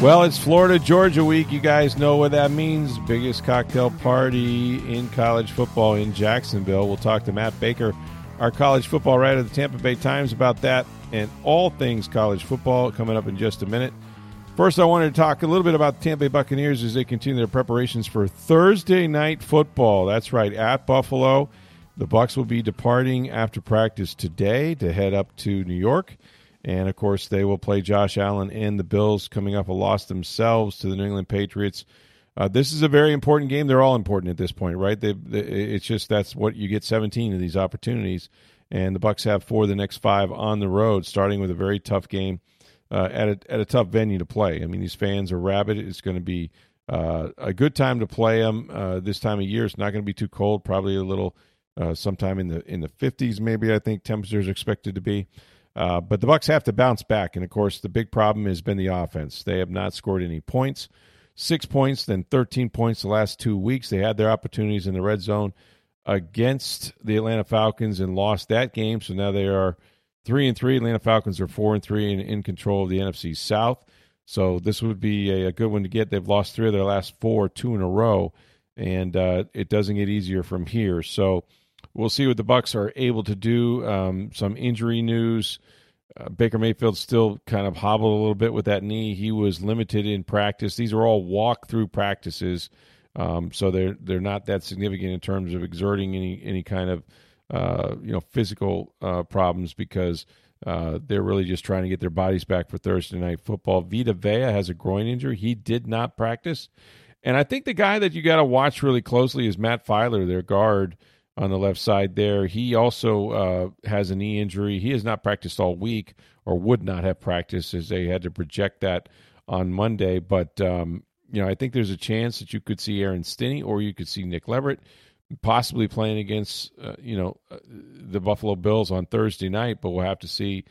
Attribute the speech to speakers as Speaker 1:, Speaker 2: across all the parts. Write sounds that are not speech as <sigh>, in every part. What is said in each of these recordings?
Speaker 1: Well, it's Florida Georgia week. You guys know what that means. Biggest cocktail party in college football in Jacksonville. We'll talk to Matt Baker, our college football writer at the Tampa Bay Times, about that and all things college football coming up in just a minute. First, I wanted to talk a little bit about the Tampa Bay Buccaneers as they continue their preparations for Thursday night football. That's right, at Buffalo. The Bucs will be departing after practice today to head up to New York. And of course, they will play Josh Allen and the Bills coming up a loss themselves to the New England Patriots. Uh, this is a very important game. They're all important at this point, right? They, they, it's just that's what you get 17 of these opportunities, and the Bucs have four the next five on the road, starting with a very tough game uh, at a at a tough venue to play. I mean, these fans are rabid. It's going to be uh, a good time to play them uh, this time of year. It's not going to be too cold. Probably a little uh, sometime in the in the 50s, maybe. I think temperatures expected to be. Uh, but the Bucs have to bounce back, and of course, the big problem has been the offense. They have not scored any points. Six points, then 13 points the last two weeks. They had their opportunities in the red zone against the Atlanta Falcons and lost that game. So now they are three and three. Atlanta Falcons are four and three and in control of the NFC South. So this would be a, good one to get. They've lost three of their last four, two in a row, and uh, it doesn't get easier from here. So we'll see what the Bucs are able to do. Um, some injury news. Uh, Baker Mayfield still kind of hobbled a little bit with that knee. He was limited in practice. These are all walk-through practices, um, so they're they're not that significant in terms of exerting any any kind of uh, you know physical uh, problems because uh, they're really just trying to get their bodies back for Thursday night football. Vita Vea has a groin injury; he did not practice, and I think the guy that you got to watch really closely is Matt Feiler, their guard on the left side there. He also uh, has a knee injury. He has not practiced all week, or would not have practiced, as they had to project that on Monday. But um, you know, I think there's a chance that you could see Aaron Stinnie or you could see Nick Leverett possibly playing against uh, you know uh, the Buffalo Bills on Thursday night, but we'll have to see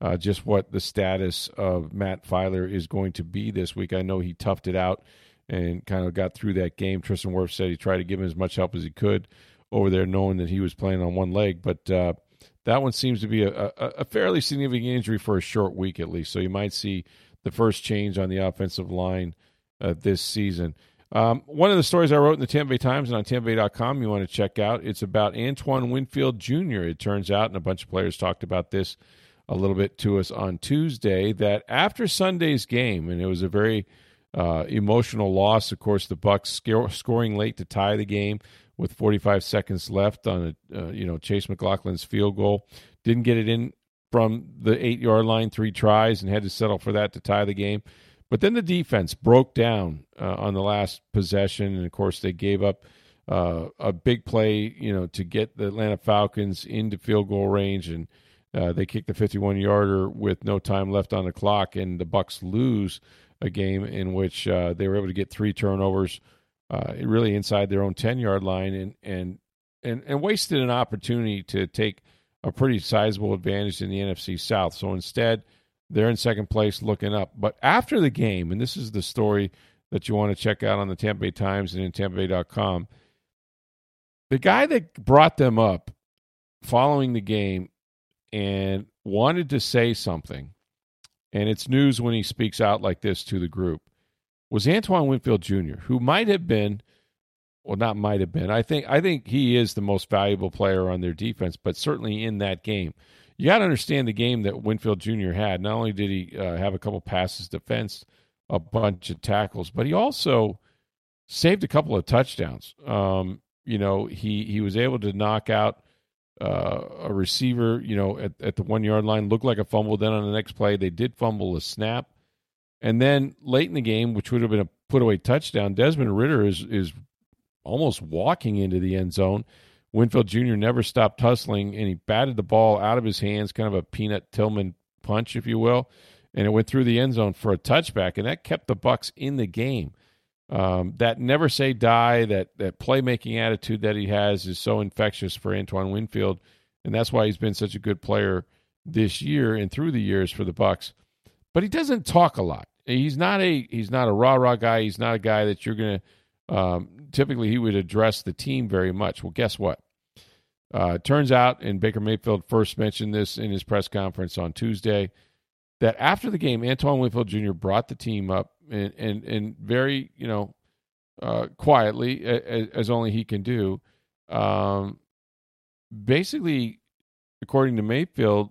Speaker 1: uh, just what the status of Matt Feiler is going to be this week. I know he toughed it out and kind of got through that game. Tristan Wirfs said he tried to give him as much help as he could over there, knowing that he was playing on one leg, but. Uh, that one seems to be a, a, a fairly significant injury for a short week, at least. So you might see the first change on the offensive line uh, this season. Um, one of the stories I wrote in the Tampa Bay Times and on TampaBay.com you want to check out, it's about Antoine Winfield Jr., it turns out, and a bunch of players talked about this a little bit to us on Tuesday, that after Sunday's game, and it was a very uh, emotional loss, of course, the Bucs sc- scoring late to tie the game with 45 seconds left on a, uh, you know, Chase McLaughlin's field goal. Didn't get it in from the eight-yard line three tries and had to settle for that to tie the game. But then the defense broke down uh, on the last possession, and of course they gave up uh, a big play, you know, to get the Atlanta Falcons into field goal range, and uh, they kicked the 51 yarder with no time left on the clock, and the Bucs lose a game in which uh, they were able to get three turnovers, uh, really inside their own 10 yard line, and and and and wasted an opportunity to take a pretty sizable advantage in the NFC South. So instead they're in second place looking up. But after the game, and this is the story that you want to check out on the Tampa Bay Times and in TampaBay.com, the guy that brought them up following the game and wanted to say something, and it's news when he speaks out like this to the group, was Antoine Winfield Jr., who might have been well not might have been. I think I think he is the most valuable player on their defense, but certainly in that game you got to understand the game that Winfield Jr. had. Not only did he uh, have a couple passes defense, a bunch of tackles, but he also saved a couple of touchdowns. Um, you know, he he was able to knock out uh, a receiver. You know, at, at the one yard line, looked like a fumble. Then on the next play, they did fumble a snap, and then late in the game, which would have been a put away touchdown, Desmond Ridder is is almost walking into the end zone Winfield Jr. never stopped hustling, and he batted the ball out of his hands, kind of a Peanut Tillman punch, if you will, and it went through the end zone for a touchback, and that kept the Bucs in the game. Um, that never say die, that that playmaking attitude that he has is so infectious for Antoine Winfield, and that's why he's been such a good player this year and through the years for the Bucs. But he doesn't talk a lot. He's not a he's not a rah rah guy. He's not a guy that you're gonna. Um, typically, he would address the team very much. Well, guess what? Uh, turns out, and Baker Mayfield first mentioned this in his press conference on Tuesday, that after the game, Antoine Winfield Jr. brought the team up and and, and very you know uh, quietly as, as, only he can do. Um, basically, according to Mayfield,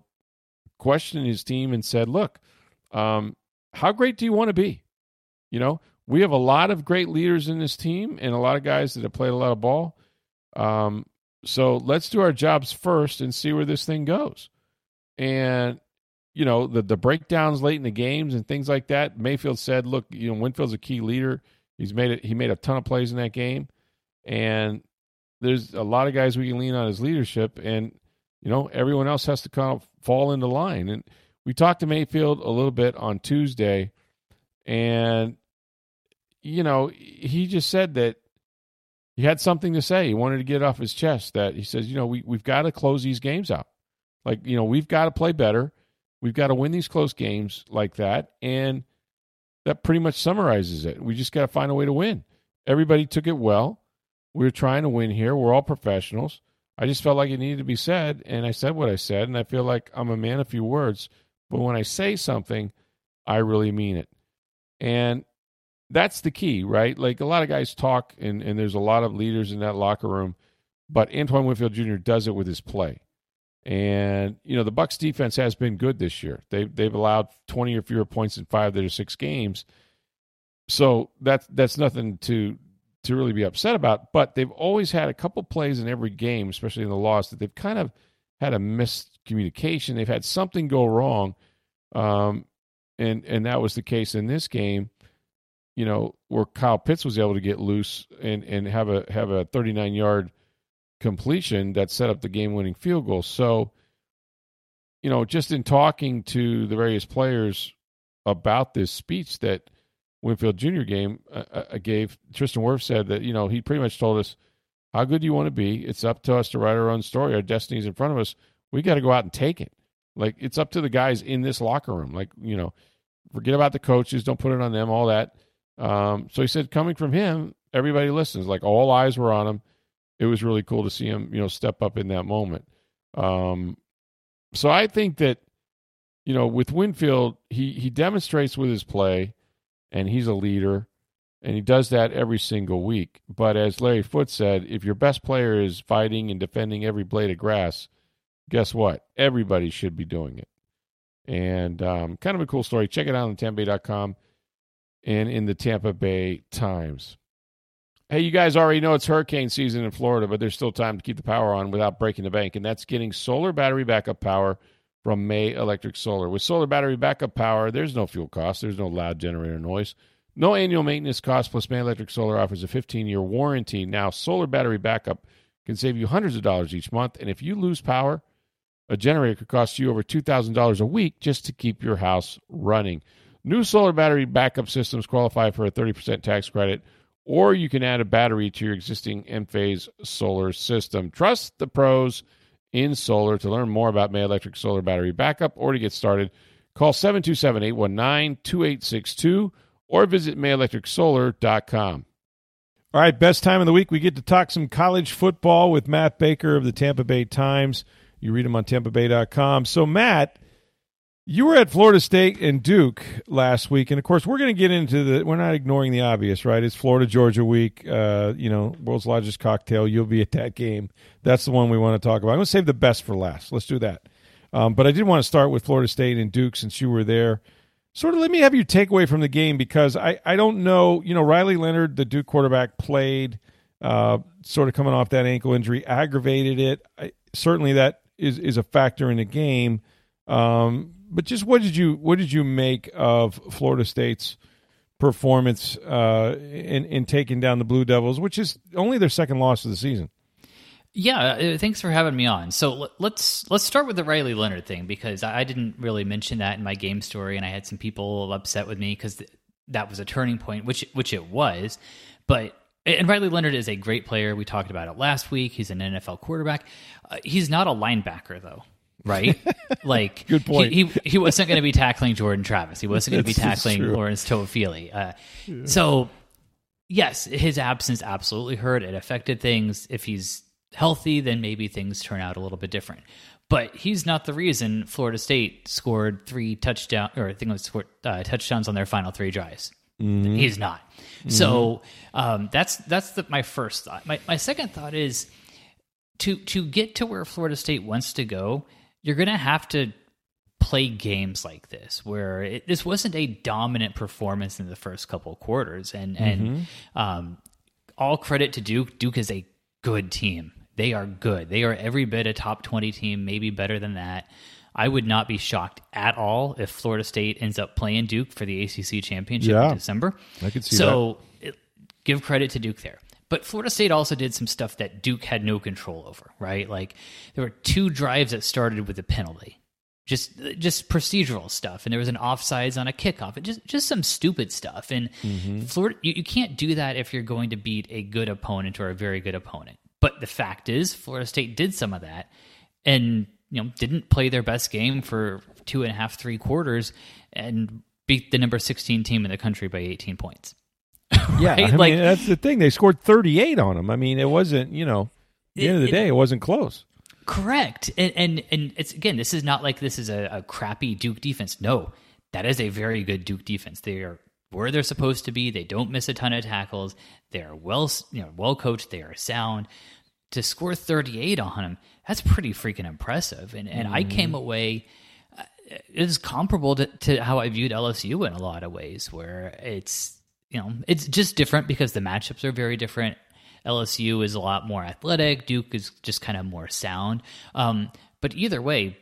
Speaker 1: questioned his team and said, "Look, um, how great do you want to be? You know, we have a lot of great leaders in this team and a lot of guys that have played a lot of ball. Um, so let's do our jobs first and see where this thing goes. And you know the the breakdowns late in the games and things like that. Mayfield said, "Look, you know Winfield's a key leader. He's made it. He made a ton of plays in that game, and there's a lot of guys we can lean on his leadership. And you know everyone else has to kind of fall into line. And we talked to Mayfield a little bit on Tuesday, and you know he just said that he had something to say. He wanted to get off his chest. That he says, you know, we we've got to close these games out. Like you know, we've got to play better We've got to win these close games like that. And that pretty much summarizes it. We just got to find a way to win. Everybody took it well. We are trying to win here. We're all professionals. I just felt like it needed to be said, and I said what I said, and I feel like I'm a man of few words. But when I say something, I really mean it. And that's the key, right? Like a lot of guys talk, and, and there's a lot of leaders in that locker room, but Antoine Winfield Jr. does it with his play. And you know the Bucs defense has been good this year. They they've allowed 20 or fewer points in five of their six games. So that's that's nothing to to really be upset about. But they've always had a couple plays in every game, especially in the loss, that they've kind of had a miscommunication. They've had something go wrong, um, and and that was the case in this game. You know where Kyle Pitts was able to get loose and and have a have a 39 yard completion that set up the game winning field goal. So, you know, just in talking to the various players about this speech that Winfield Jr. game uh, uh, gave, Tristan Wirfs said that, you know, he pretty much told us, how good do you want to be? It's up to us to write our own story. Our destiny's in front of us. We got to go out and take it. Like, it's up to the guys in this locker room. Like, you know, forget about the coaches. Don't put it on them, all that. Um, so he said, coming from him, everybody listens. Like, all eyes were on him it was really cool to see him, you know, step up in that moment. Um, so I think that, you know, with Winfield, he he demonstrates with his play, and he's a leader, and he does that every single week. But as Larry Foote said, if your best player is fighting and defending every blade of grass, guess what? Everybody should be doing it. And um, kind of a cool story. Check it out on TampaBay.com and in the Tampa Bay Times. Hey, you guys already know it's hurricane season in Florida, but there's still time to keep the power on without breaking the bank, and that's getting solar battery backup power from May Electric Solar. With solar battery backup power, there's no fuel cost, there's no loud generator noise, no annual maintenance cost, plus May Electric Solar offers a 15 year warranty. Now, solar battery backup can save you hundreds of dollars each month, and if you lose power, a generator could cost you over $2,000 a week just to keep your house running. New solar battery backup systems qualify for a 30% tax credit or you can add a battery to your existing Enphase solar system. Trust the pros in solar. To learn more about May Electric Solar Battery Backup or to get started, call 727 819 2862 or visit mayelectricsolar.com. All right, best time of the week. We get to talk some college football with Matt Baker of the Tampa Bay Times. You read them on tampabay.com. So, Matt, you were at Florida State and Duke last week, and of course, we're going to get into the. We're not ignoring the obvious, right? It's Florida Georgia week. Uh, you know, world's largest cocktail. You'll be at that game. That's the one we want to talk about. I'm going to save the best for last. Let's do that. Um, but I did want to start with Florida State and Duke since you were there. Sort of let me have your takeaway from the game because I, I don't know. You know, Riley Leonard, the Duke quarterback, played uh, sort of coming off that ankle injury, aggravated it. I, certainly, that is is a factor in the game. Um, but just what did you what did you make of Florida State's performance uh, in in taking down the Blue Devils, which is only their second loss of the season?
Speaker 2: Yeah, uh, thanks for having me on. So let's let's start with the Riley Leonard thing because I didn't really mention that in my game story, and I had some people upset with me because th- that was a turning point, which which it was. But and Riley Leonard is a great player. We talked about it last week. He's an NFL quarterback. Uh, he's not a linebacker though, right? <laughs> like
Speaker 1: good point.
Speaker 2: He he, he wasn't going to be tackling Jordan Travis. He wasn't going to be tackling Lawrence Toafili. Uh, yeah. So yes, his absence absolutely hurt. It affected things. If he's healthy, then maybe things turn out a little bit different. But he's not the reason Florida State scored three touchdown or I think it was uh, touchdowns on their final three drives. Mm-hmm. He's not. Mm-hmm. So um, that's that's the, my first thought. My my second thought is to to get to where Florida State wants to go. You're going to have to play games like this where it, this wasn't a dominant performance in the first couple quarters and mm-hmm. and um, all credit to Duke. Duke is a good team. They are good. They are every bit a top 20 team, maybe better than that. I would not be shocked at all if Florida State ends up playing Duke for the ACC championship yeah, in December.
Speaker 1: I could see
Speaker 2: so that. So give credit to Duke there. But Florida State also did some stuff that Duke had no control over, right? Like there were two drives that started with a penalty. Just just procedural stuff. And there was an offsides on a kickoff. And just just some stupid stuff. And mm-hmm. Florida you, you can't do that if you're going to beat a good opponent or a very good opponent. But the fact is, Florida State did some of that and you know didn't play their best game for two and a half, three quarters, and beat the number sixteen team in the country by eighteen points. <laughs>
Speaker 1: yeah, I like mean, that's the thing. They scored thirty eight on them. I mean, it wasn't you know. At the end of the it, day, it wasn't close.
Speaker 2: Correct, and and and it's again, this is not like this is a, a crappy Duke defense. No, that is a very good Duke defense. They are where they're supposed to be. They don't miss a ton of tackles. They are well, you know, well coached. They are sound. To score 38 on them, that's pretty freaking impressive. And and mm. I came mm-hmm. away. Uh, it is comparable to, to how I viewed LSU in a lot of ways, where it's you know it's just different because the matchups are very different. LSU is a lot more athletic. Duke is just kind of more sound. Um, but either way,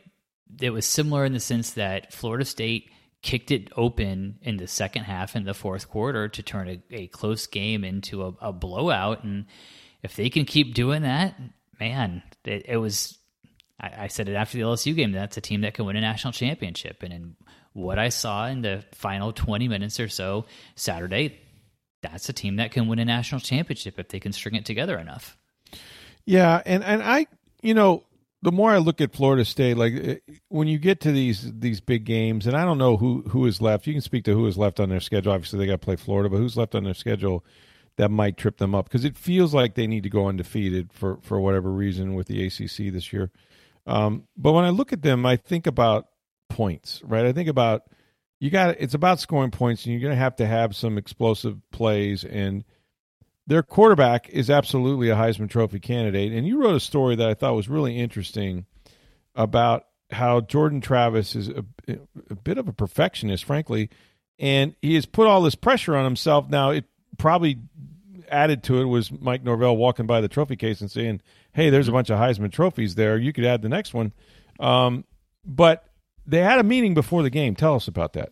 Speaker 2: it was similar in the sense that Florida State kicked it open in the second half in the fourth quarter to turn a, a close game into a, a, blowout. And if they can keep doing that, man, it, it was. I, I, said it after the LSU game. That's a team that can win a national championship. And in what I saw in the final twenty minutes or so Saturday, that's a team that can win a national championship if they can string it together enough.
Speaker 1: Yeah, and and I, you know, the more I look at Florida State, like eh, when you get to these these big games, and I don't know who who is left. You can speak to who is left on their schedule. Obviously, they got to play Florida, but who's left on their schedule that might trip them up because it feels like they need to go undefeated for for whatever reason with the ACC this year. Um, but when I look at them, I think about points, right? I think about you got it's about scoring points, and you're going to have to have some explosive plays and their quarterback is absolutely a Heisman Trophy candidate. And you wrote a story that I thought was really interesting about how Jordan Travis is a, a bit of a perfectionist, frankly, and he has put all this pressure on himself. Now, it probably added to it was Mike Norvell walking by the trophy case and saying, "Hey, there's a bunch of Heisman trophies there. You could add the next one." Um, but they had a meeting before the game. Tell us about that.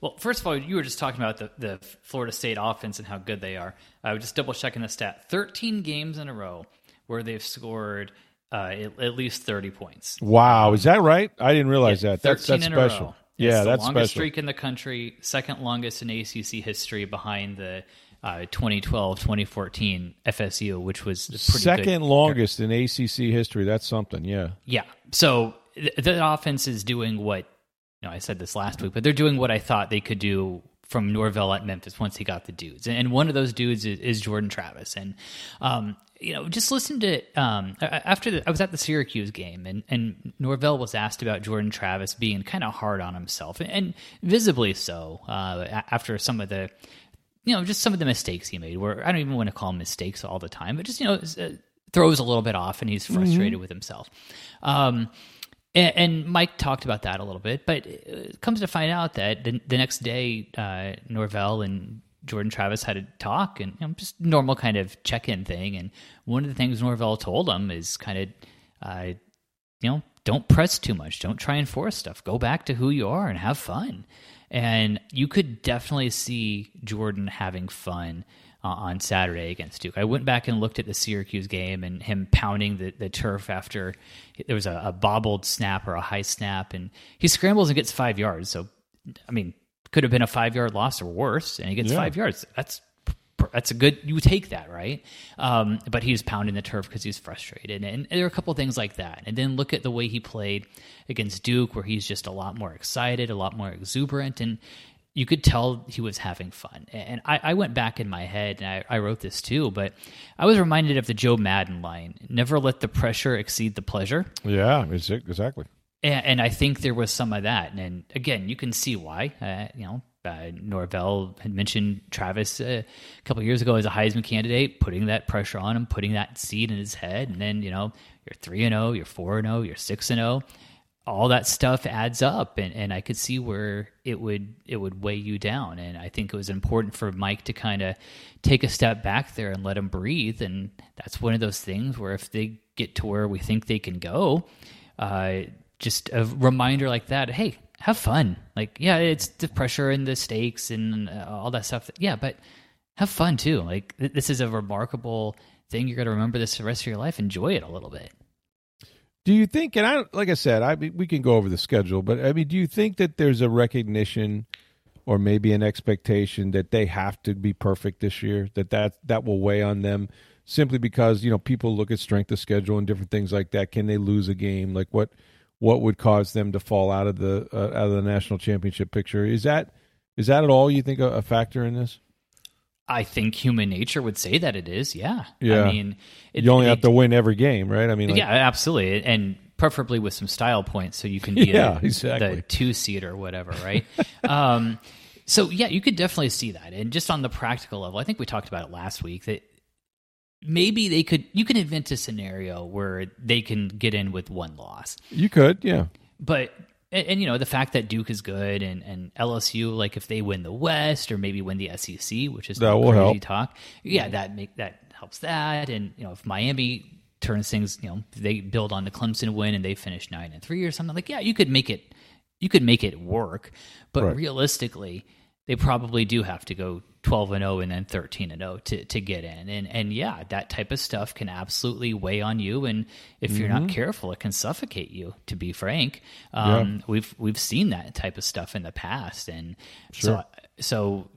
Speaker 2: Well, first of all, you were just talking about the, the Florida State offense and how good they are. I was just double checking the stat 13 games in a row where they've scored uh, at, at, least 30 points.
Speaker 1: Wow. Is that right? I didn't realize yeah, that. That's, that's special.
Speaker 2: Yeah,
Speaker 1: it's
Speaker 2: that's
Speaker 1: the
Speaker 2: longest
Speaker 1: special.
Speaker 2: streak in the country, second longest in ACC history behind the uh, 2012 2014 FSU, which was
Speaker 1: second longest in ACC history. That's something, yeah.
Speaker 2: Yeah. So th- the offense is doing what know, I said this last week, but they're doing what I thought they could do from Norvell at Memphis once he got the dudes. And one of those dudes is, is Jordan Travis. And, um, you know, just listen to, um, after the, I was at the Syracuse game and, and Norvell was asked about Jordan Travis being kind of hard on himself and, and visibly so, uh, after some of the, you know, just some of the mistakes he made where I don't even want to call them mistakes all the time, but just, you know, uh, throws a little bit off and he's frustrated mm-hmm. with himself. Um, and, and, Mike talked about that a little bit, but it comes to find out that the, the next day, uh, Norvell and Jordan Travis had a talk and you know, just normal kind of check in thing. And one of the things Norvell told him is kind of, uh, you know, don't press too much. Don't try and force stuff. Go back to who you are and have fun. And you could definitely see Jordan having fun uh, on Saturday against Duke. I went back and looked at the Syracuse game and him pounding the, the turf after there was a, a bobbled snap or a high snap, and he scrambles and gets five yards. So, I mean, could have been a five yard loss or worse, and he gets
Speaker 1: Yeah.
Speaker 2: five yards. That's that's a good you take that right um, but he was pounding the turf because he was frustrated and, there are a couple things like that and then look at the way he played against duke where he's just a lot more excited a lot more exuberant and you could tell he was having fun and i, I went back in my head and I, I wrote this too but i was reminded of the joe Maddon line never let the pressure exceed the pleasure
Speaker 1: Yeah, exactly.
Speaker 2: and, and I think there was some of that. And again, you can see why. Uh, you know, uh, Norvell had mentioned Travis uh, a couple years ago as a Heisman candidate, putting that pressure on him, putting that seed in his head. And then, you know, you're 3 and 0, you're 4 and 0, you're 6 and 0. All that stuff adds up, and, and I could see where it would it would weigh you down. And I think it was important for Mike to kind of take a step back there and let him breathe. And that's one of those things where if they get to where we think they can go, uh, just a reminder like that hey have fun like yeah it's the pressure and the stakes and uh, all that stuff yeah but have fun too like th- this is a remarkable thing you're going to remember this the rest of your life enjoy it a little bit
Speaker 1: Do you think? And I, like I said, I we can go over the schedule, but I mean, do you think that there's a recognition, or maybe an expectation that they have to be perfect this year? That that that will weigh on them simply because you know people look at strength of schedule and different things like that. Can they lose a game? Like what what would cause them to fall out of the uh, out of the national championship picture? Is that is that at all you think a, a factor in this?
Speaker 2: i think human nature would say that it is yeah
Speaker 1: Yeah.
Speaker 2: i mean it,
Speaker 1: You only
Speaker 2: they-
Speaker 1: have to win every game, right? I mean, like,
Speaker 2: yeah absolutely and preferably with some style points so you can be <laughs>
Speaker 1: Yeah,
Speaker 2: a,
Speaker 1: exactly.
Speaker 2: the two seat or whatever right <laughs> um, so yeah you could definitely see that and just on the practical level i think we talked about it last week that maybe they could you can invent a scenario where they can get in with one loss
Speaker 1: you could, yeah.
Speaker 2: but and, and, you know the fact that Duke is good and and LSU like if they win the West or maybe win the SEC, which is
Speaker 1: That will help.
Speaker 2: talk. Yeah, that make that helps that. And you know if Miami turns things, you know they build on the Clemson win and they finish nine and three or something like yeah, you could make it you could make it work, but
Speaker 1: Right.
Speaker 2: realistically. They probably do have to go 12 and 0 and then 13 and 0 to, to get in. And and yeah, that type of stuff can absolutely weigh on you and if you're
Speaker 1: Mm-hmm.
Speaker 2: not careful, it can suffocate you, to be frank. Um, we've we've seen that type of stuff in the past and so so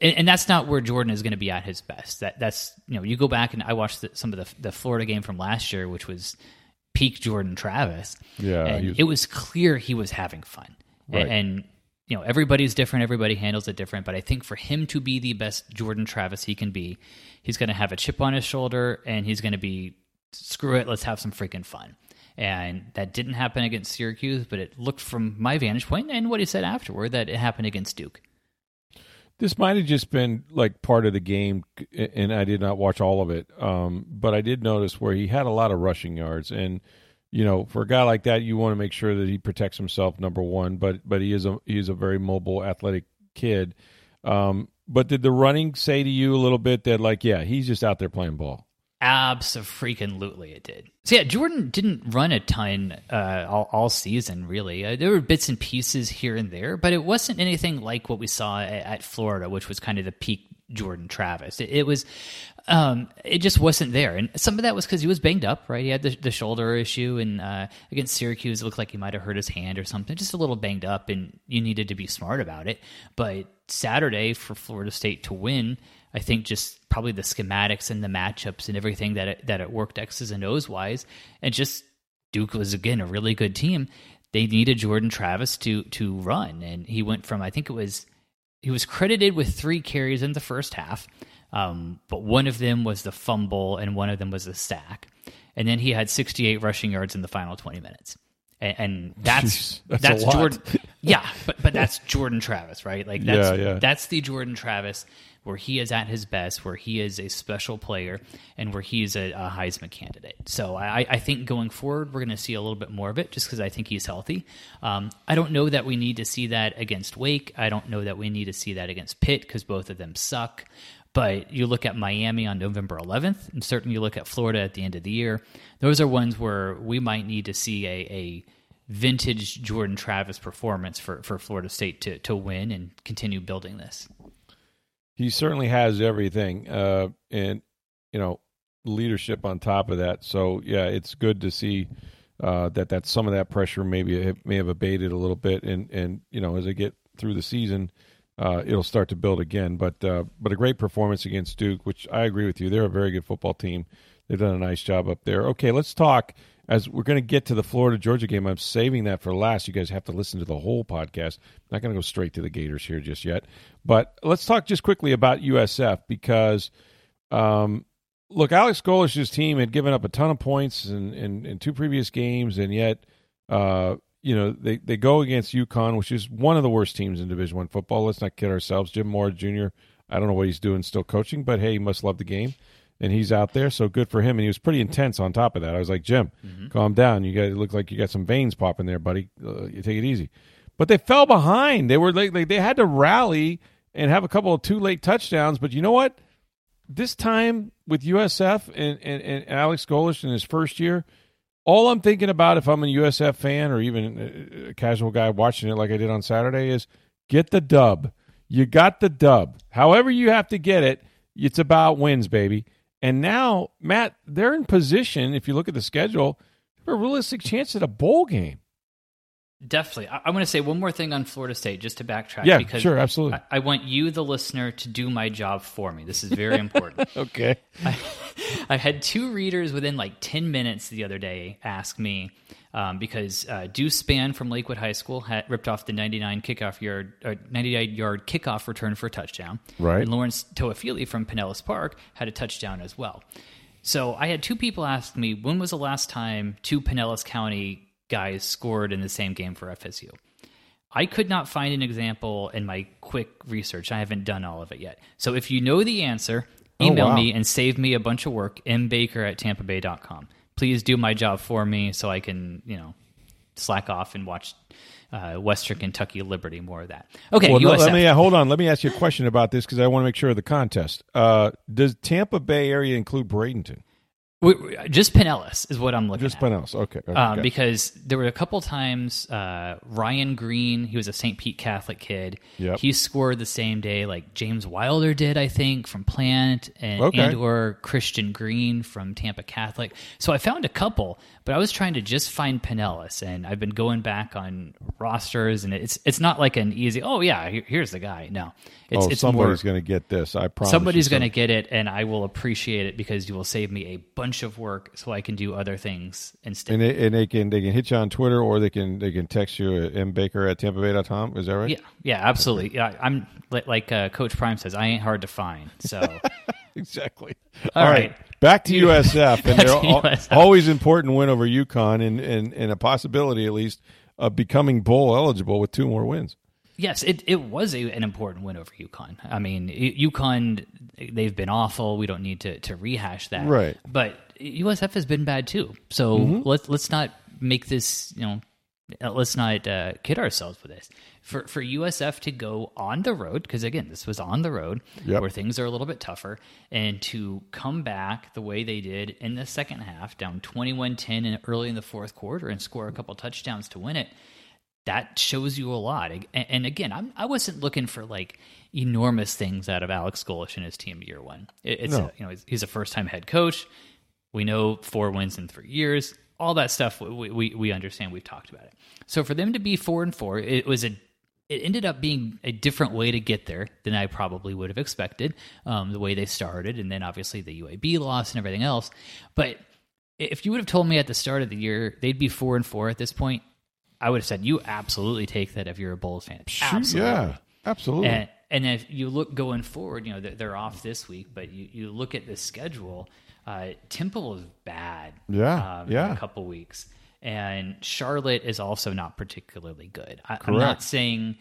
Speaker 2: and, and that's not where Jordan is going to be at his best. That that's you know, you go back and I watched the, some of the the Florida game from last year which was peak Jordan Travis.
Speaker 1: Yeah,
Speaker 2: And
Speaker 1: was-
Speaker 2: it was clear he was having fun.
Speaker 1: Right.
Speaker 2: And you know, everybody's different, everybody handles it different, but I think for him to be the best Jordan Travis he can be, he's going to have a chip on his shoulder and he's going to be screw it, let's have some freaking fun. And that didn't happen against Syracuse, but it looked from my vantage point and what he said afterward that it happened against Duke.
Speaker 1: This might have just been like part of the game, and I did not watch all of it. Um, but I did notice where he had a lot of rushing yards, and you know, for a guy like that, you want to make sure that he protects himself. Number one, but but he is a he is a very mobile, athletic kid. Um, but did the running say to you a little bit that like, yeah, he's just out there playing ball?
Speaker 2: Absolutely, it did. So yeah, Jordan didn't run a ton uh, all, all season. Really, uh, there were bits and pieces here and there, but it wasn't anything like what we saw at, at Florida, which was kind of the peak Jordan Travis. It, it was, um, it just wasn't there, and some of that was because he was banged up. Right, he had the, the shoulder issue, and uh, against Syracuse, it looked like he might have hurt his hand or something, just a little banged up, and you needed to be smart about it. But Saturday for Florida State to win. I think just probably the schematics and the matchups and everything that it, that it worked X's and O's wise, and just Duke was again a really good team. They needed Jordan Travis to to run, and he went from I think it was he was credited with three carries in the first half, um, but one of them was the fumble and one of them was the sack, and then he had 68 rushing yards in the final 20 minutes. And, and that's
Speaker 1: Jeez, that's
Speaker 2: that's. Jordan. Yeah, but but that's Jordan Travis, right? Like that's
Speaker 1: Yeah, yeah.
Speaker 2: that's the Jordan Travis where he is at his best, where he is a special player, and where he is a, a Heisman candidate. So I, I think going forward, we're going to see a little bit more of it, just because I think he's healthy. Um, I don't know that we need to see that against Wake. I don't know that we need to see that against Pitt, because both of them suck. But you look at Miami on November 11th, and certainly you look at Florida at the end of the year. Those are ones where we might need to see a, a vintage Jordan Travis performance for, for Florida State to, to win and continue building this.
Speaker 1: he certainly has everything, uh, and you know, leadership on top of that. So yeah, it's good to see uh, that that some of that pressure maybe may have abated a little bit, and and you know, as they get through the season, uh, it'll start to build again. But uh, but a great performance against Duke, which I agree with you. They're a very good football team. They've done a nice job up there. Okay, let's talk as we're going to get to the Florida Georgia game. I'm saving that for last. You guys have to listen to the whole podcast. I'm not going to go straight to the Gators here just yet. But let's talk just quickly about USF because, um, look, Alex Golesh's team had given up a ton of points in, in, in two previous games, and yet, uh, you know, they, they go against UConn, which is one of the worst teams in Division One football. Let's not kid ourselves. Jim Mora Jr. I don't know what he's doing, still coaching, but hey, he must love the game and he's out there, so good for him. And he was pretty intense on top of that. I was like, Jim, mm-hmm. calm down. You got it look like you got some veins popping there, buddy. Uh, you take it easy. But they fell behind. They were like, like they had to rally and have a couple of two late touchdowns. But you know what? This time with USF and, and, and Alex Golesh in his first year, all I'm thinking about if I'm a USF fan or even a casual guy watching it like I did on Saturday is get the dub. You got the dub. However you have to get it, it's about wins, baby. And now, Matt, they're in position, if you look at the schedule, for a realistic chance at a bowl game.
Speaker 2: Definitely. I, I want to say one more thing on Florida State just to backtrack.
Speaker 1: Yeah, because sure, absolutely.
Speaker 2: I, I, want you, the listener, to do my job for me. This is very important. <laughs>
Speaker 1: okay.
Speaker 2: I, I had two readers within like 10 minutes the other day ask me, um, because uh, Deuce Spann from Lakewood High School had ripped off the 99 kickoff yard, or 99 yard kickoff return for a touchdown.
Speaker 1: Right.
Speaker 2: And Lawrence Toafili from Pinellas Park had a touchdown as well. So I had two people ask me, when was the last time two Pinellas County guys scored in the same game for FSU? I could not find an example in my quick research. I haven't done all of it yet. So if you know the answer, email oh, wow. me and save me a bunch of work, mbaker at tampabay.com please do my job for me so I can, you know, slack off and watch uh, Western Kentucky Liberty more of that. Okay,
Speaker 1: well, USF. let me uh, hold on. Let me ask you a question about this because I want to make sure of the contest. Uh, does Tampa Bay area include Bradenton?
Speaker 2: Just Pinellas is what I'm looking
Speaker 1: just
Speaker 2: at.
Speaker 1: Just Pinellas, okay. okay.
Speaker 2: Um, because there were a couple times uh, Ryan Green, he was a St. Pete Catholic kid.
Speaker 1: Yep.
Speaker 2: He scored the same day like James Wilder did, I think, from Plant, and, okay. and or Christian Green from Tampa Catholic. So I found a couple, but I was trying to just find Pinellas, and I've been going back on rosters, and it's it's not like an easy. Oh yeah, here's the guy. No,
Speaker 1: it's, oh, it's somebody's going to get this. I promise.
Speaker 2: Somebody's going to get it, and I will appreciate it because you will save me a bunch of work, so I can do other things instead.
Speaker 1: And they, and they can they can hit you on Twitter, or they can they can text you at mbaker at tampabay.com. Is that right?
Speaker 2: Yeah, yeah, absolutely. Okay. Yeah, I'm like uh, Coach Prime says, I ain't hard to find. So <laughs> <laughs>
Speaker 1: exactly.
Speaker 2: All, right. right.
Speaker 1: Back to USF, <laughs> and they're USF. always important win over UConn, and, and and a possibility at least of becoming bowl eligible with two more wins.
Speaker 2: Yes, it, it was a, an important win over UConn. I mean, UConn, they've been awful. We don't need to, to rehash that.
Speaker 1: Right.
Speaker 2: But USF has been bad too. So mm-hmm. let's let's not make this, you know, let's not uh, kid ourselves with this. For for USF to go on the road, because again, this was on the road
Speaker 1: yep.
Speaker 2: where things are a little bit tougher, and to come back the way they did in the second half, down 21 10 early in the fourth quarter, and score a couple touchdowns to win it that shows you a lot. And, again, I'm, I wasn't looking for like enormous things out of Alex Golesh and his team year one. it's no. a, you know he's a first time head coach. We know four wins in three years. All that stuff we, we we understand. We've talked about it. So for them to be four and four, it was a it ended up being a different way to get there than I probably would have expected. Um, the way they started, and then obviously the UAB loss and everything else. But if you would have told me at the start of the year they'd be four and four at this point, I would have said you absolutely take that if you're a Bulls fan. Absolutely.
Speaker 1: Yeah, absolutely.
Speaker 2: And, and if you look going forward, you know they're off this week, but you, you look at the schedule. Uh, Temple is bad.
Speaker 1: Yeah,
Speaker 2: um,
Speaker 1: yeah.
Speaker 2: In a couple weeks, and Charlotte is also not particularly good. I, am not saying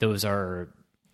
Speaker 2: those are,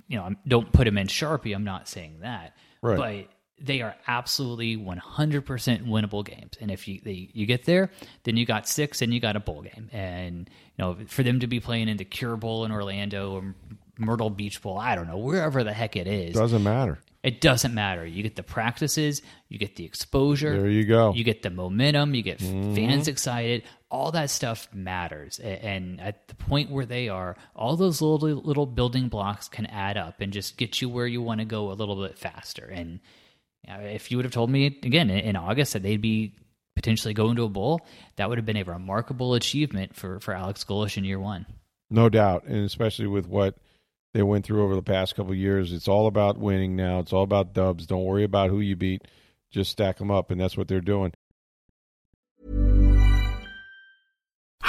Speaker 2: you know, don't put them in Sharpie. I'm not saying that,
Speaker 1: right.
Speaker 2: but they are absolutely 100% winnable games. And if you they, you get there, then you got six and you got a bowl game. And you know, for them to be playing in the Cure Bowl in Orlando or Myrtle Beach Bowl, I don't know, wherever the heck it is.
Speaker 1: Doesn't matter.
Speaker 2: It doesn't matter. You get the practices, you get the exposure.
Speaker 1: There you go.
Speaker 2: You get the momentum, you get mm-hmm. fans excited. All that stuff matters. And at the point where they are, all those little little building blocks can add up and just get you where you want to go a little bit faster. And if you would have told me again in August that they'd be potentially going to a bowl, that would have been a remarkable achievement for for Alex Golesh in year one.
Speaker 1: No doubt, and especially with what they went through over the past couple years, it's all about winning now. It's all about dubs. Don't worry about who you beat; just stack them up, and that's what they're doing.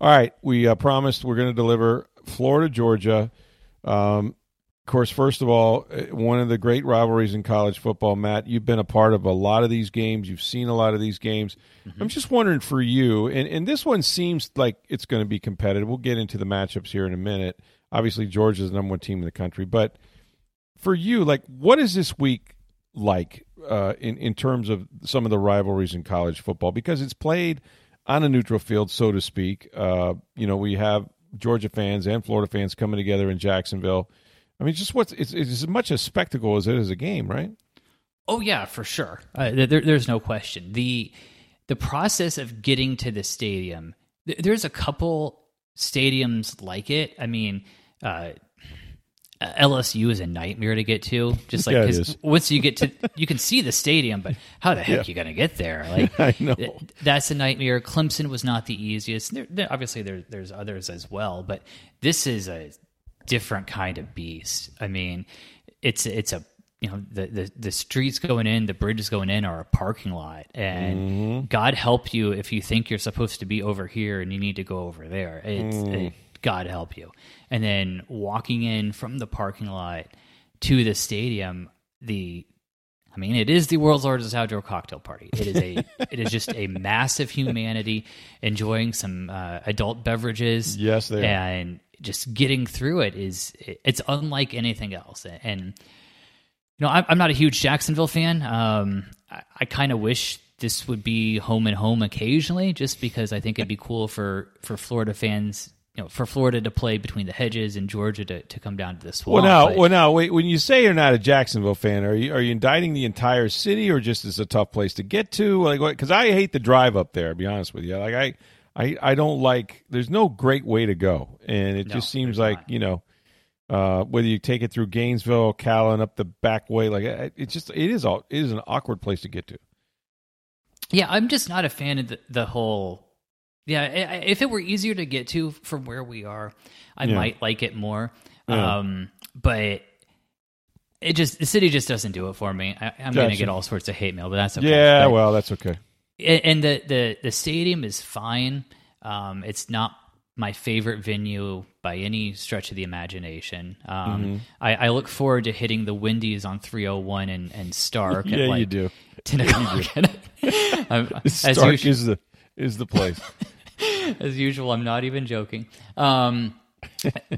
Speaker 1: All right. We uh, promised we're going to deliver Florida, Georgia – um, of course, first of all, uh, one of the great rivalries in college football, Matt, you've been a part of a lot of these games. You've seen a lot of these games. Mm-hmm. I'm just wondering for you, and, and this one seems like it's going to be competitive. We'll get into the matchups here in a minute. Obviously, Georgia's the number one team in the country. But for you, like, what is this week like uh, in, in terms of some of the rivalries in college football? Because it's played on a neutral field, so to speak. Uh, you know, we have Georgia fans and Florida fans coming together in Jacksonville. I mean, just what's it's, it's as much a spectacle as it is a game, right?
Speaker 2: Oh yeah, for sure. Uh, there, there's no question. the The process of getting to the stadium. Th- there's a couple stadiums like it. I mean, uh, LSU is a nightmare to get to. Just like
Speaker 1: yeah,
Speaker 2: once you get to, you can see the stadium, but how the <laughs> heck yeah. you going to get there? <laughs> Like
Speaker 1: I know
Speaker 2: that's a nightmare. Clemson was not the easiest. There, there, obviously, there, there's others as well, but this is a different kind of beast. I mean, it's it's a you know the, the the streets going in, the bridges going in are a parking lot, and mm-hmm. God help you if you think you're supposed to be over here and you need to go over there. It's mm. it, God help you. And then walking in from the parking lot to the stadium, the I mean, it is the world's largest outdoor cocktail party. It is a, <laughs> it is just a massive humanity enjoying some uh, adult beverages.
Speaker 1: Yes, they
Speaker 2: and just getting through it is it's unlike anything else. And you know, I'm, I'm not a huge Jacksonville fan. Um, I, I kind of wish this would be home and home occasionally, just because I think it'd be cool for for Florida fans you know, for Florida to play between the hedges and Georgia to, to come down to the swamp.
Speaker 1: Well, now, but, well, now, wait. When you say you're not a Jacksonville fan, are you are you indicting the entire city, or just it's a tough place to get to? Like, because I hate the drive up there. To be honest with you, like I, I, I don't like. There's no great way to go, and it no, just seems like not. you know, uh, whether you take it through Gainesville, Callahan, up the back way, like it just it is all it is an awkward place to get to.
Speaker 2: Yeah, I'm just not a fan of the, the whole yeah, if it were easier to get to from where we are, I yeah. might like it more. Yeah. Um, but it just the city just doesn't do it for me. I, am going to get all sorts of hate mail, but that's okay.
Speaker 1: Yeah,
Speaker 2: but,
Speaker 1: well, that's okay.
Speaker 2: And the the the stadium is fine. Um, it's not my favorite venue by any stretch of the imagination. Um, mm-hmm. I, I, look forward to hitting the Wendy's on 301 and, and Starke.
Speaker 1: yeah,
Speaker 2: like <laughs>
Speaker 1: you do.
Speaker 2: 10 o'clock.
Speaker 1: Yeah, <laughs> Starke is the is the place. <laughs> <laughs>
Speaker 2: As usual, I'm not even joking. Um,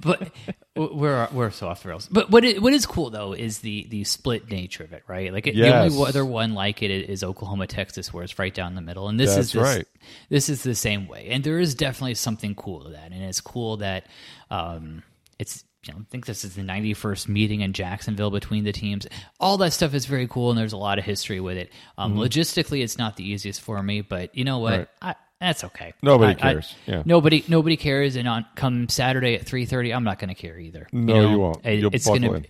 Speaker 2: but <laughs> we're we're so off the rails. But what it, what is cool though is the the split nature of it, right? Like it, yes. the only other one like it is Oklahoma, Texas, where it's right down the middle, and this
Speaker 1: That's
Speaker 2: is this,
Speaker 1: right.
Speaker 2: This is the same way, and there is definitely something cool to that, and it's cool that um, it's you know, I think this is the 91st meeting in Jacksonville between the teams. All that stuff is very cool, and there's a lot of history with it. Um, mm-hmm. Logistically, it's not the easiest for me, but you know what? Right. I, that's okay.
Speaker 1: Nobody I, cares.
Speaker 2: I,
Speaker 1: yeah.
Speaker 2: Nobody nobody cares. And on come Saturday at three thirty, I'm not going to care either.
Speaker 1: No,
Speaker 2: you, know,
Speaker 1: you won't. You'll
Speaker 2: it's going to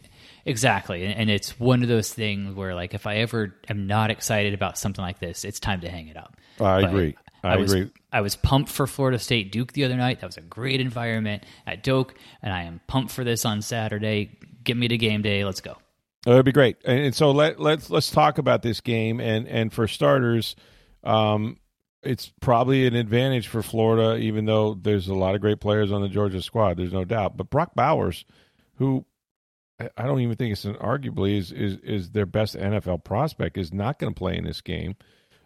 Speaker 2: exactly, and it's one of those things where like if I ever am not excited about something like this, it's time to hang it up.
Speaker 1: I but agree. I,
Speaker 2: I was,
Speaker 1: agree.
Speaker 2: I was pumped for Florida State Duke the other night. That was a great environment at Doak, and I am pumped for this on Saturday. Get me to game day. Let's go.
Speaker 1: Oh, it'd be great. And so let let's let's talk about this game. And and for starters, um, it's probably an advantage for Florida, even though there's a lot of great players on the Georgia squad. There's no doubt. But Brock Bowers, who I don't even think it's an arguably is is is their best NFL prospect is not going to play in this game.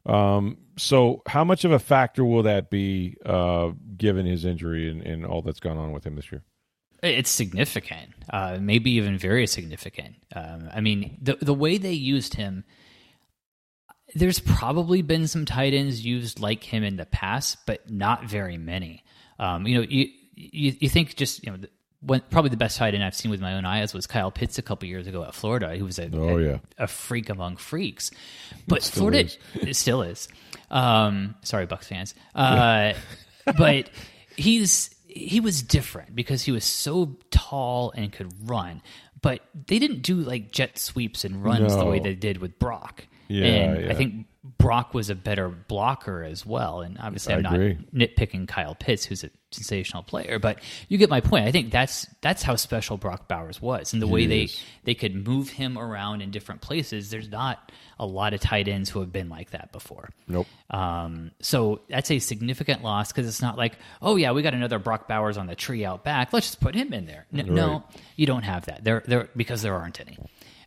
Speaker 1: Um, so how much of a factor will that be uh, given his injury and, and all that's gone on with him this year?
Speaker 2: It's significant, uh, maybe even very significant. Um, I mean, the the way they used him, there's probably been some tight ends used like him in the past, but not very many. Um, you know, you, you, you think just you know. When, probably the best tight end I've seen with my own eyes was Kyle Pitts a couple years ago at Florida. He was a,
Speaker 1: oh,
Speaker 2: a,
Speaker 1: yeah.
Speaker 2: a freak among freaks, but
Speaker 1: still
Speaker 2: Florida
Speaker 1: is. <laughs>
Speaker 2: it still is. Um, sorry, Bucs fans, uh, <laughs> but he's he was different because he was so tall and could run. But they didn't do like jet sweeps and runs the way they did with Brock.
Speaker 1: Yeah,
Speaker 2: and
Speaker 1: yeah.
Speaker 2: I think Brock was a better blocker as well. And obviously,
Speaker 1: I
Speaker 2: I'm not
Speaker 1: agree.
Speaker 2: nitpicking Kyle Pitts, who's a sensational player, but you get my point. I think that's that's how special Brock Bowers was, and the way they
Speaker 1: is.
Speaker 2: they could move him around in different places. There's not a lot of tight ends who have been like that before.
Speaker 1: Nope.
Speaker 2: Um, so that's a significant loss because it's not like, oh yeah, we got another Brock Bowers on the tree out back. Let's just put him in there. N- No, you don't have that. There, there because there aren't any,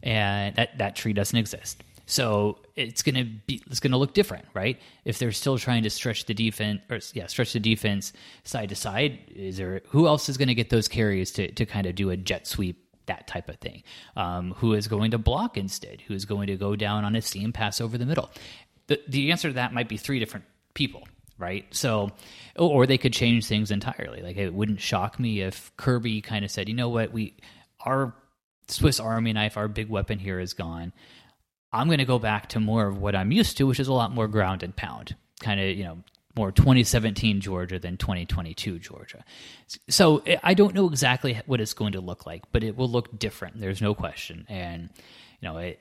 Speaker 2: and that that tree doesn't exist. So it's gonna be it's gonna look different, right? If they're still trying to stretch the defense, or yeah, stretch the defense side to side, is there who else is gonna get those carries to to kind of do a jet sweep? That type of thing. Um, who is going to block instead? Who is going to go down on a seam pass over the middle? the the answer to that might be three different people, right? So, or they could change things entirely. Like it wouldn't shock me if Kirby kind of said, you know what, we our Swiss Army knife, our big weapon here is gone. I'm going to go back to more of what I'm used to, which is a lot more ground and pound, kind of you know more 2017 Georgia than 2022 Georgia. So I don't know exactly what it's going to look like, but it will look different. There's no question, and you know it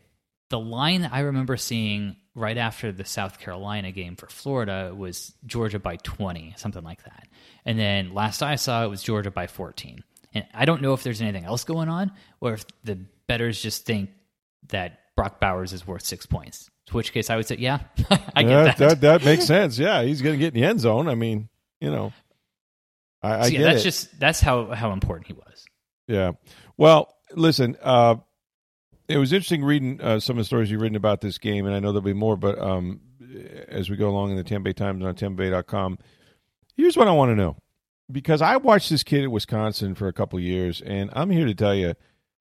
Speaker 2: the line that I remember seeing right after the South Carolina game for Florida was Georgia by 20, something like that. And then last I saw it was Georgia by 14. And I don't know if there's anything else going on or if the betters just think that Brock Bowers is worth six points. To which case I would say, yeah, <laughs> I get that.
Speaker 1: that. that makes sense. Yeah, he's going to get in the end zone. I mean, you know, I, I
Speaker 2: So, yeah,
Speaker 1: get
Speaker 2: that's
Speaker 1: it.
Speaker 2: just that's how how important he was.
Speaker 1: Yeah. Well, listen, uh, it was interesting reading uh, some of the stories you've written about this game, and I know there'll be more, but um, as we go along in the Tampa Bay Times on TampaBay.com, here's what I want to know. Because I watched this kid at Wisconsin for a couple of years, and I'm here to tell you,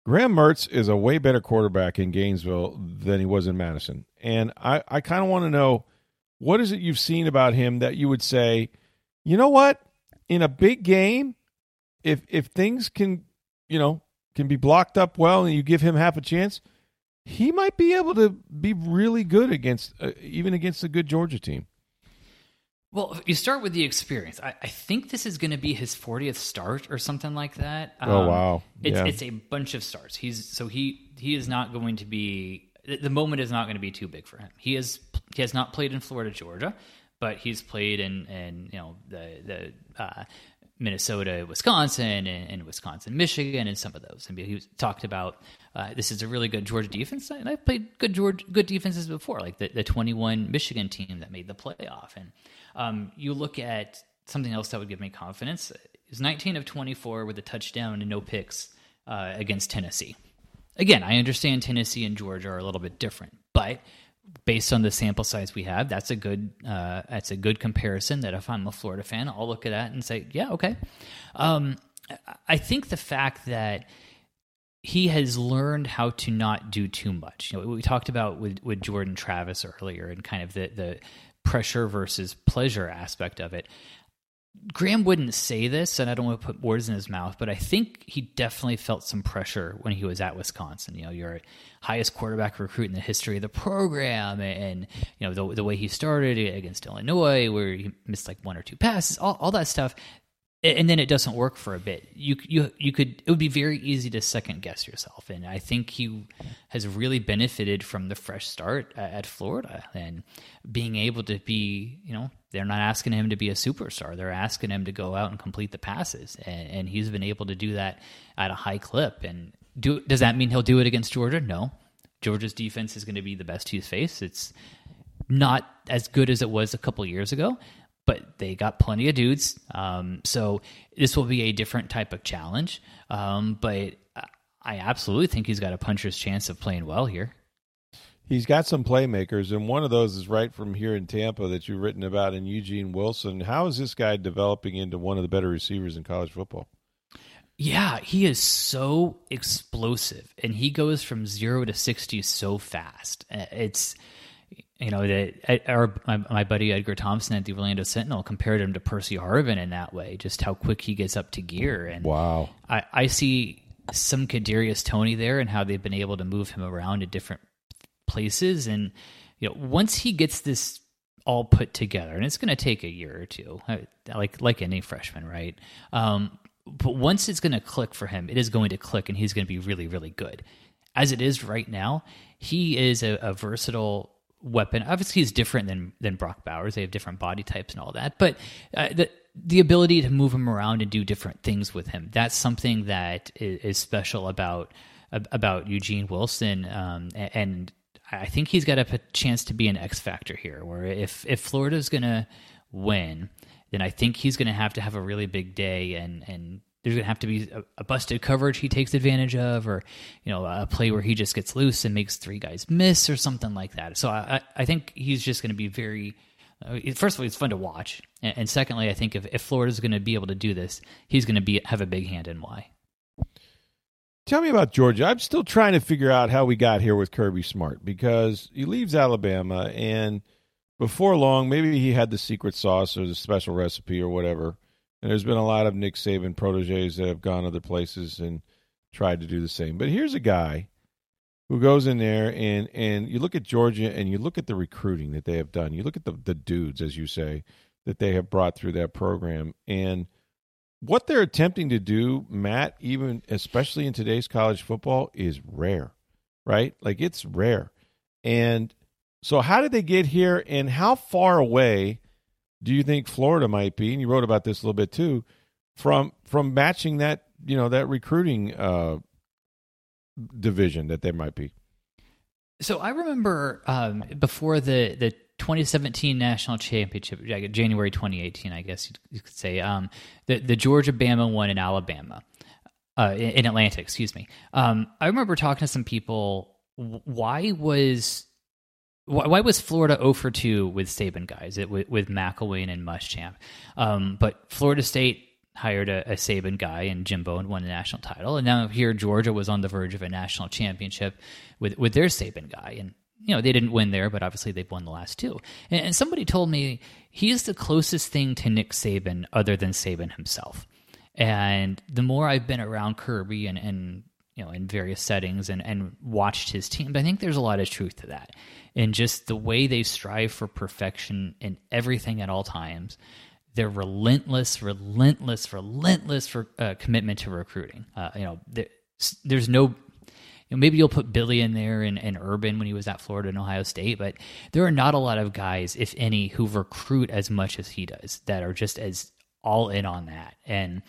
Speaker 1: Graham Mertz is a way better quarterback in Gainesville than he was in Madison. And I, I kind of want to know what is it you've seen about him that you would say, you know what? In a big game, if if things can, you know, can be blocked up well and you give him half a chance, he might be able to be really good against uh, even against a good Georgia team.
Speaker 2: Well, you start with the experience. I, I think this is going to be his 40th start or something like that. Um,
Speaker 1: Oh, wow.
Speaker 2: It's
Speaker 1: Yeah.
Speaker 2: it's a bunch of starts. He's so he he is not going to be the moment is not going to be too big for him. He is he has not played in Florida, Georgia, but he's played in in you know the the uh, Minnesota, Wisconsin, and, and Wisconsin, Michigan, and some of those. And he was, talked about uh, this is a really good Georgia defense, and I've played good Georgia good defenses before, like the the twenty one Michigan team that made the playoff. And um, you look at something else that would give me confidence. Is nineteen of twenty four with a touchdown and no picks uh, against Tennessee. Again, I understand Tennessee and Georgia are a little bit different, but based on the sample size we have, that's a good uh, that's a good comparison. That if I'm a Florida fan, I'll look at that and say, yeah, okay. Um, I think the fact that he has learned how to not do too much. You know, we talked about with with Jordan Travis earlier, and kind of the the pressure versus pleasure aspect of it. Graham wouldn't say this, and I don't want to put words in his mouth, but I think he definitely felt some pressure when he was at Wisconsin. You know, you're highest quarterback recruit in the history of the program, and you know the the way he started against Illinois, where he missed like one or two passes, all, all that stuff, and then it doesn't work for a bit. You you you could it would be very easy to second guess yourself, and I think he has really benefited from the fresh start at Florida and being able to be you know they're not asking him to be a superstar. They're asking him to go out and complete the passes, and, and he's been able to do that at a high clip. And do does that mean he'll do it against Georgia? No. Georgia's defense is going to be the best he's faced. It's not as good as it was a couple years ago, but they got plenty of dudes. Um, so this will be a different type of challenge. Um, but I absolutely think he's got a puncher's chance of playing well here.
Speaker 1: He's got some playmakers, and one of those is right from here in Tampa that you've written about in Eugene Wilson. How is this guy developing into one of the better receivers in college football?
Speaker 2: Yeah, he is so explosive, and he goes from zero to sixty so fast. Uh, it's you know that our my, my, buddy Edgar Thompson at the Orlando Sentinel compared him to Percy Harvin in that way, just how quick he gets up to gear. And
Speaker 1: wow,
Speaker 2: I, I see some Kadarius Toney there, and how they've been able to move him around to different places. And you know, once he gets this all put together, and it's going to take a year or two, like like any freshman, right? Um, but once it's going to click for him, it is going to click, and he's going to be really, really good. As it is right now, he is a, a versatile weapon. Obviously, he's different than than Brock Bowers. They have different body types and all that, but uh, the the ability to move him around and do different things with him that's something that is, is special about about Eugene Wilson. Um, and I think he's got a chance to be an X factor here. Where if if Florida's going to win, then I think he's going to have to have a really big day and and there's going to have to be a, a, busted coverage he takes advantage of, or you know a play where he just gets loose and makes three guys miss or something like that. So I I think he's just going to be very. Uh, first of all, it's fun to watch, and, and secondly, I think if, if Florida's going to be able to do this, he's going to be have a big hand in why.
Speaker 1: Tell me about Georgia. I'm still trying to figure out how we got here with Kirby Smart because he leaves Alabama, and before long, maybe he had the secret sauce or the special recipe or whatever. And there's been a lot of Nick Saban proteges that have gone other places and tried to do the same. But here's a guy who goes in there and and you look at Georgia and you look at the recruiting that they have done. You look at the the dudes, as you say, that they have brought through that program and – what they're attempting to do, Matt, even especially in today's college football, is rare, right? Like it's rare. And so, how did they get here, and how far away do you think Florida might be? And you wrote about this a little bit too, from from matching that you know that recruiting uh, division that they might be.
Speaker 2: So I remember um, before the the 2017 national championship, January 2018, I guess you could say. Um, the the Georgia Bama one in Alabama, uh, in, in, Atlanta, excuse me. Um, I remember talking to some people. Why was why, why was Florida 0 for 2 with Saban guys it, with, with McElwain and Muschamp? Um, but Florida State hired a, a Saban guy and Jimbo and won the national title, and now here Georgia was on the verge of a national championship with with their Saban guy, and you know, they didn't win there, but obviously they've won the last two. And, and somebody told me he's the closest thing to Nick Saban other than Saban himself. And the more I've been around Kirby and, and you know, in various settings and, and watched his team, But I think there's a lot of truth to that. And just the way they strive for perfection in everything at all times, their relentless, relentless, relentless for, uh, commitment to recruiting. Uh, you know, there, there's no know, maybe you'll put Billy in there and, and Urban when he was at Florida and Ohio State, but there are not a lot of guys, if any, who recruit as much as he does that are just as all in on that. And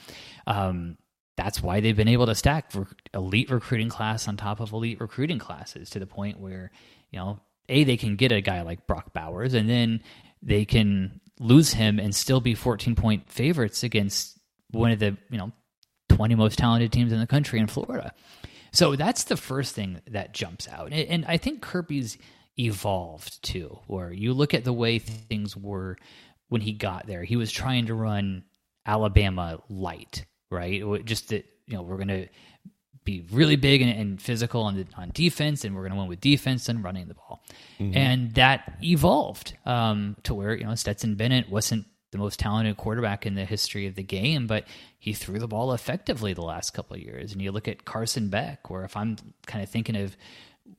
Speaker 2: um, that's why they've been able to stack elite recruiting class on top of elite recruiting classes to the point where, you know, A, they can get a guy like Brock Bowers, and then they can lose him and still be 14 point favorites against one of the, you know, 20 most talented teams in the country in Florida. So that's the first thing that jumps out. And I think Kirby's evolved too, where you look at the way things were when he got there. He was trying to run Alabama light, right? Just that, you know, we're going to be really big and, and physical on, the, on defense, and we're going to win with defense and running the ball. Mm-hmm. And that evolved um, to where, you know, Stetson Bennett wasn't the most talented quarterback in the history of the game, but he threw the ball effectively the last couple of years. And you look at Carson Beck, where if I'm kind of thinking of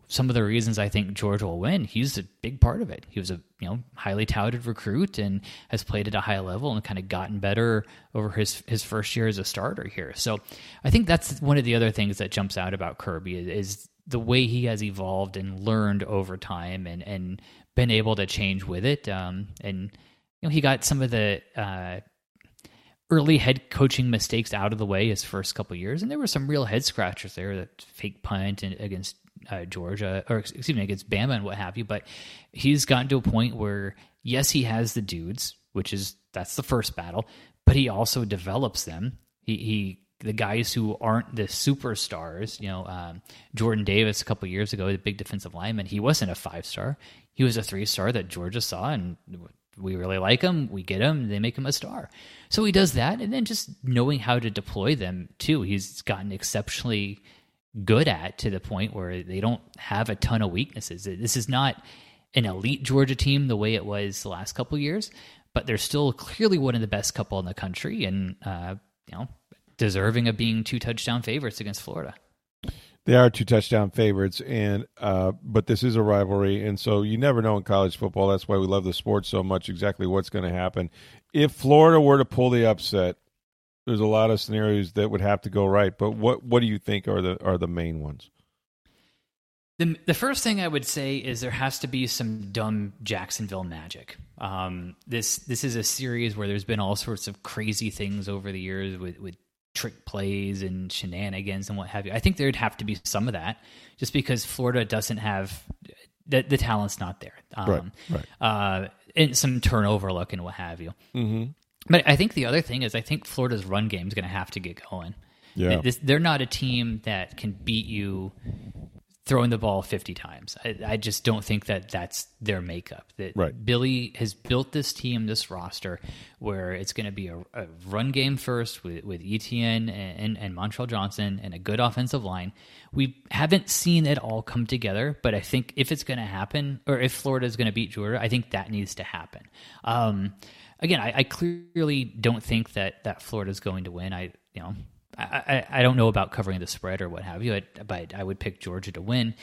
Speaker 2: some of the reasons I think Georgia will win, he's a big part of it. He was a you know highly touted recruit and has played at a high level and kind of gotten better over his his first year as a starter here. So I think that's one of the other things that jumps out about Kirby is, the way he has evolved and learned over time and and been able to change with it. Um, and know, he got some of the uh, early head coaching mistakes out of the way his first couple years, and there were some real head scratchers there. That fake punt and against uh, Georgia, or excuse me, against Bama and what have you. But he's gotten to a point where yes, he has the dudes, which is that's the first battle, but he also develops them. He, he the guys who aren't the superstars. You know, um, Jordan Davis a couple years ago, the big defensive lineman, he wasn't a five star. He was a three star that Georgia saw, and we really like him. We get him, they make him a star. So he does that, and then just knowing how to deploy them too. He's gotten exceptionally good at to the point where they don't have a ton of weaknesses. This is not an elite Georgia team the way it was the last couple years, but they're still clearly one of the best couple in the country, and uh, you know, deserving of being two touchdown favorites against Florida.
Speaker 1: They are two touchdown favorites, and uh, but this is a rivalry, and so you never know in college football. That's why we love the sport so much. Exactly what's going to happen if Florida were to pull the upset. There's a lot of scenarios that would have to go right, but what what do you think are the are the main ones?
Speaker 2: The, the first thing I would say is there has to be some dumb Jacksonville magic. Um, this this is a series where there's been all sorts of crazy things over the years with, with trick plays and shenanigans and what have you. I think there'd have to be some of that, just because Florida doesn't have the, the talent's not there.
Speaker 1: Um, right, right.
Speaker 2: Uh, and some turnover luck and what have you.
Speaker 1: Mm-hmm.
Speaker 2: But I think the other thing is I think Florida's run game is going to have to get going.
Speaker 1: Yeah.
Speaker 2: This, they're not a team that can beat you throwing the ball 50 times. I, I, just don't think that that's their makeup. That
Speaker 1: right.
Speaker 2: Billy has built this team, this roster, where it's going to be a, a, run game first with, with Etienne and, and, and Montrell Johnson and a good offensive line. We haven't seen it all come together, but I think if it's going to happen, or if Florida is going to beat Georgia, I think that needs to happen. Um, again, I, I clearly don't think that that Florida is going to win. I, you know, I, I don't know about covering the spread or what have you, but I would pick Georgia to win.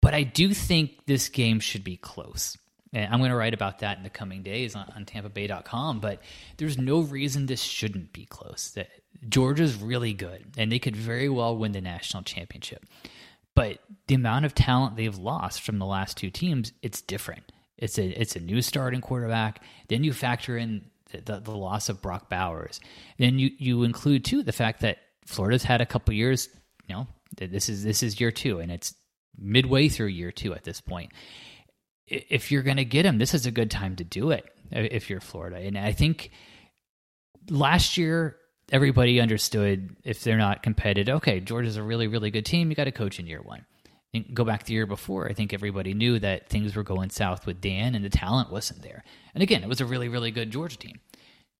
Speaker 2: But I do think this game should be close. And I'm going to write about that in the coming days on, on TampaBay.com. But there's no reason this shouldn't be close. That Georgia's really good, and they could very well win the national championship. But the amount of talent they've lost from the last two teams, it's different. It's a it's a new starting quarterback. Then you factor in the, the loss of Brock Bowers. Then you, you include too the fact that Florida's had a couple years. You know, this is this is year two, and it's midway through year two at this point. If you're going to get him, this is a good time to do it. If you're Florida, and I think last year everybody understood if they're not competitive. Okay, Georgia's a really really good team. You got to coach in year one go back the year before, I think everybody knew that things were going south with Dan and the talent wasn't there. And again, it was a really, really good Georgia team.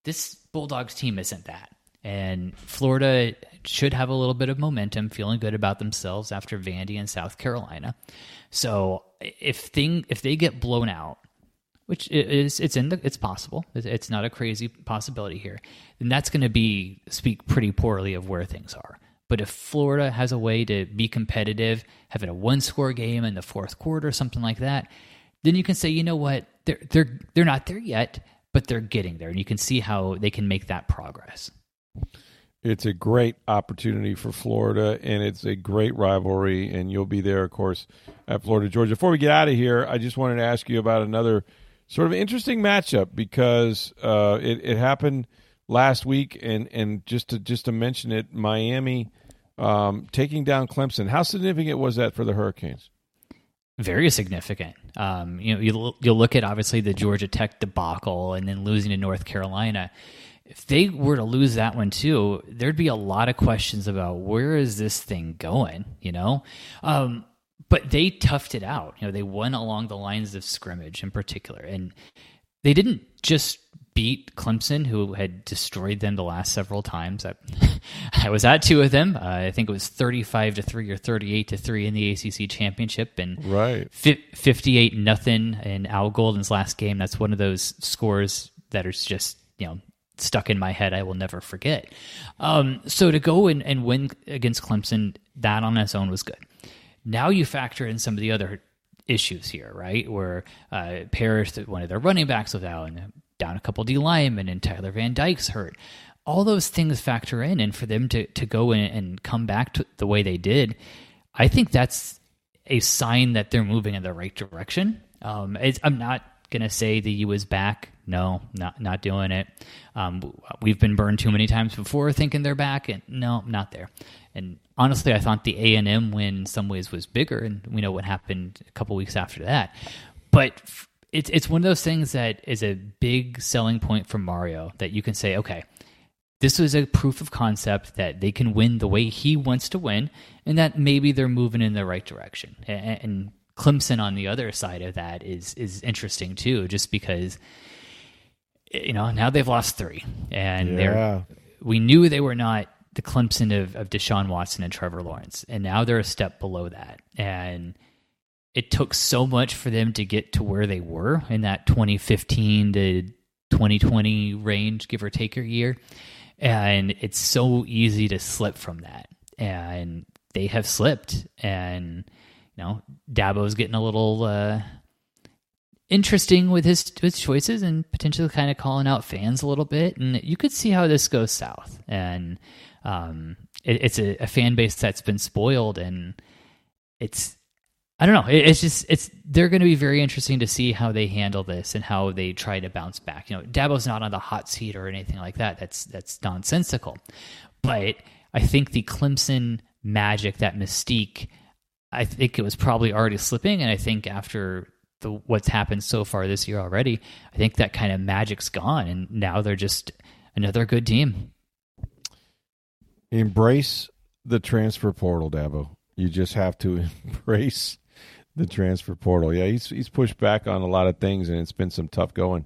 Speaker 2: This Bulldogs team isn't that. And Florida should have a little bit of momentum, feeling good about themselves after Vandy and South Carolina. So if thing if they get blown out, which is it's in the it's possible, it's not a crazy possibility here, then that's going to be speak pretty poorly of where things are. But if Florida has a way to be competitive, have it a one score game in the fourth quarter, or something like that, then you can say, you know what, they're they're they're not there yet, but they're getting there, and you can see how they can make that progress.
Speaker 1: It's a great opportunity for Florida, and it's a great rivalry, and you'll be there, of course, at Florida Georgia. Before we get out of here, I just wanted to ask you about another sort of interesting matchup because uh, it, it happened last week, and and just to just to mention it, Miami um, taking down Clemson. How significant was that for the Hurricanes?
Speaker 2: Very significant. Um, you know, you you'll look at obviously the Georgia Tech debacle, and then losing to North Carolina. If they were to lose that one too, there'd be a lot of questions about where is this thing going. You know, um, but they toughed it out. You know, they won along the lines of scrimmage in particular, and they didn't just beat Clemson, who had destroyed them the last several times. I, <laughs> I was at two of them. Uh, I think it was thirty-five to three or thirty-eight to three in the ACC championship, and
Speaker 1: right
Speaker 2: fi- fifty-eight nothing in Al Golden's last game. That's one of those scores that is just you know stuck in my head. I will never forget. Um, so to go and, and win against Clemson, that on its own was good. Now you factor in some of the other issues here, right? Where uh, Parrish, one of their running backs, was out, and down a couple D linemen, and Tyler Van Dyke's hurt. All those things factor in, and for them to to go in and come back to the way they did, I think that's a sign that they're moving in the right direction. Um, I'm not gonna say the U is back. No, not not doing it. Um, we've been burned too many times before, thinking they're back, and no, not there. And honestly, I thought the A and M win in some ways was bigger, and we know what happened a couple weeks after that. But it's it's one of those things that is a big selling point for Mario that you can say, okay, this was a proof of concept that they can win the way he wants to win, and that maybe they're moving in the right direction. And, and Clemson on the other side of that is is interesting too, just because you know now they've lost three, and yeah. they're we knew they were not the Clemson of, of Deshaun Watson and Trevor Lawrence, and now they're a step below that, and it took so much for them to get to where they were in that 2015 to 2020 range, give or take a year. And it's so easy to slip from that. And they have slipped. And, you know, Dabo's getting a little uh, interesting with his, his choices and potentially kind of calling out fans a little bit. And you could see how this goes south. And um, it, it's a, a fan base that's been spoiled. And it's, I don't know. It's just it's they're going to be very interesting to see how they handle this and how they try to bounce back. You know, Dabo's not on the hot seat or anything like that. That's that's nonsensical. But I think the Clemson magic, that mystique, I think it was probably already slipping. And I think after the what's happened so far this year already, I think that kind of magic's gone, and now they're just another good team.
Speaker 1: Embrace the transfer portal, Dabo. You just have to <laughs> embrace the transfer portal. Yeah, he's he's pushed back on a lot of things, and it's been some tough going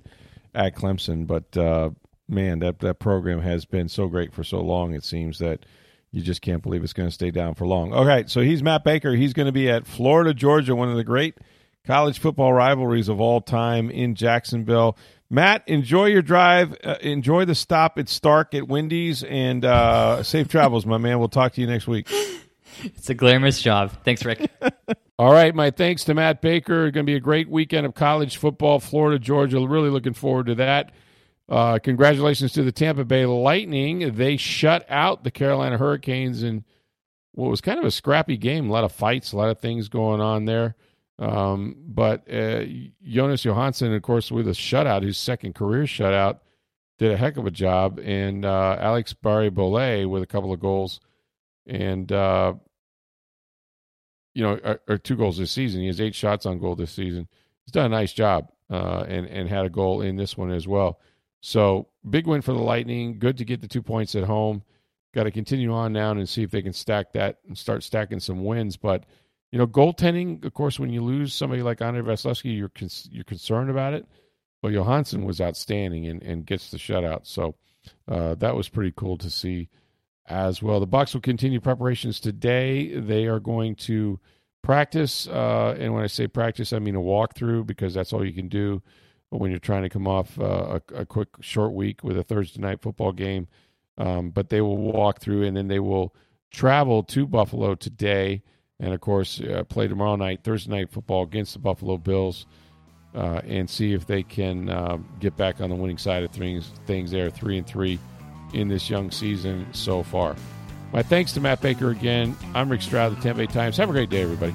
Speaker 1: at Clemson. But uh, man, that that program has been so great for so long. It seems that you just can't believe it's going to stay down for long. Okay, so he's Matt Baker. He's going to be at Florida Georgia, one of the great college football rivalries of all time in Jacksonville. Matt, enjoy your drive. Uh, enjoy the stop at Starke at Wendy's, and uh, safe travels, my man. We'll talk to you next week. <laughs>
Speaker 2: It's a glamorous job. Thanks, Rick. <laughs>
Speaker 1: All right, my thanks to Matt Baker. It's Going to be a great weekend of college football, Florida, Georgia. Really looking forward to that. Uh, congratulations to the Tampa Bay Lightning. They shut out the Carolina Hurricanes in what was kind of a scrappy game. A lot of fights, a lot of things going on there. Um, but uh, Jonas Johansson, of course, with a shutout, his second career shutout, did a heck of a job. And uh, Alex Barré-Boulet with a couple of goals. And uh, you know, or, two goals this season. He has eight shots on goal this season. He's done a nice job uh, and and had a goal in this one as well. So big win for the Lightning. Good to get the two points at home. Got to continue on now and see if they can stack that and start stacking some wins. But you know, goaltending, of course, when you lose somebody like Andrei Vasilevskiy, you're con- you're concerned about it. But Johansson was outstanding and, and gets the shutout. So uh, that was pretty cool to see as well. The Bucs will continue preparations today. They are going to practice, uh, and when I say practice, I mean a walkthrough because that's all you can do when you're trying to come off uh, a, a, quick short week with a Thursday night football game. Um, but they will walk through, and then they will travel to Buffalo today, and of course uh, play tomorrow night, Thursday night football against the Buffalo Bills. Uh, and see if they can uh, get back on the winning side of things. Things there, three and three in this young season so far. My thanks to Matt Baker again. I'm Rick Stroud, the Tampa Bay Times. Have a great day, everybody.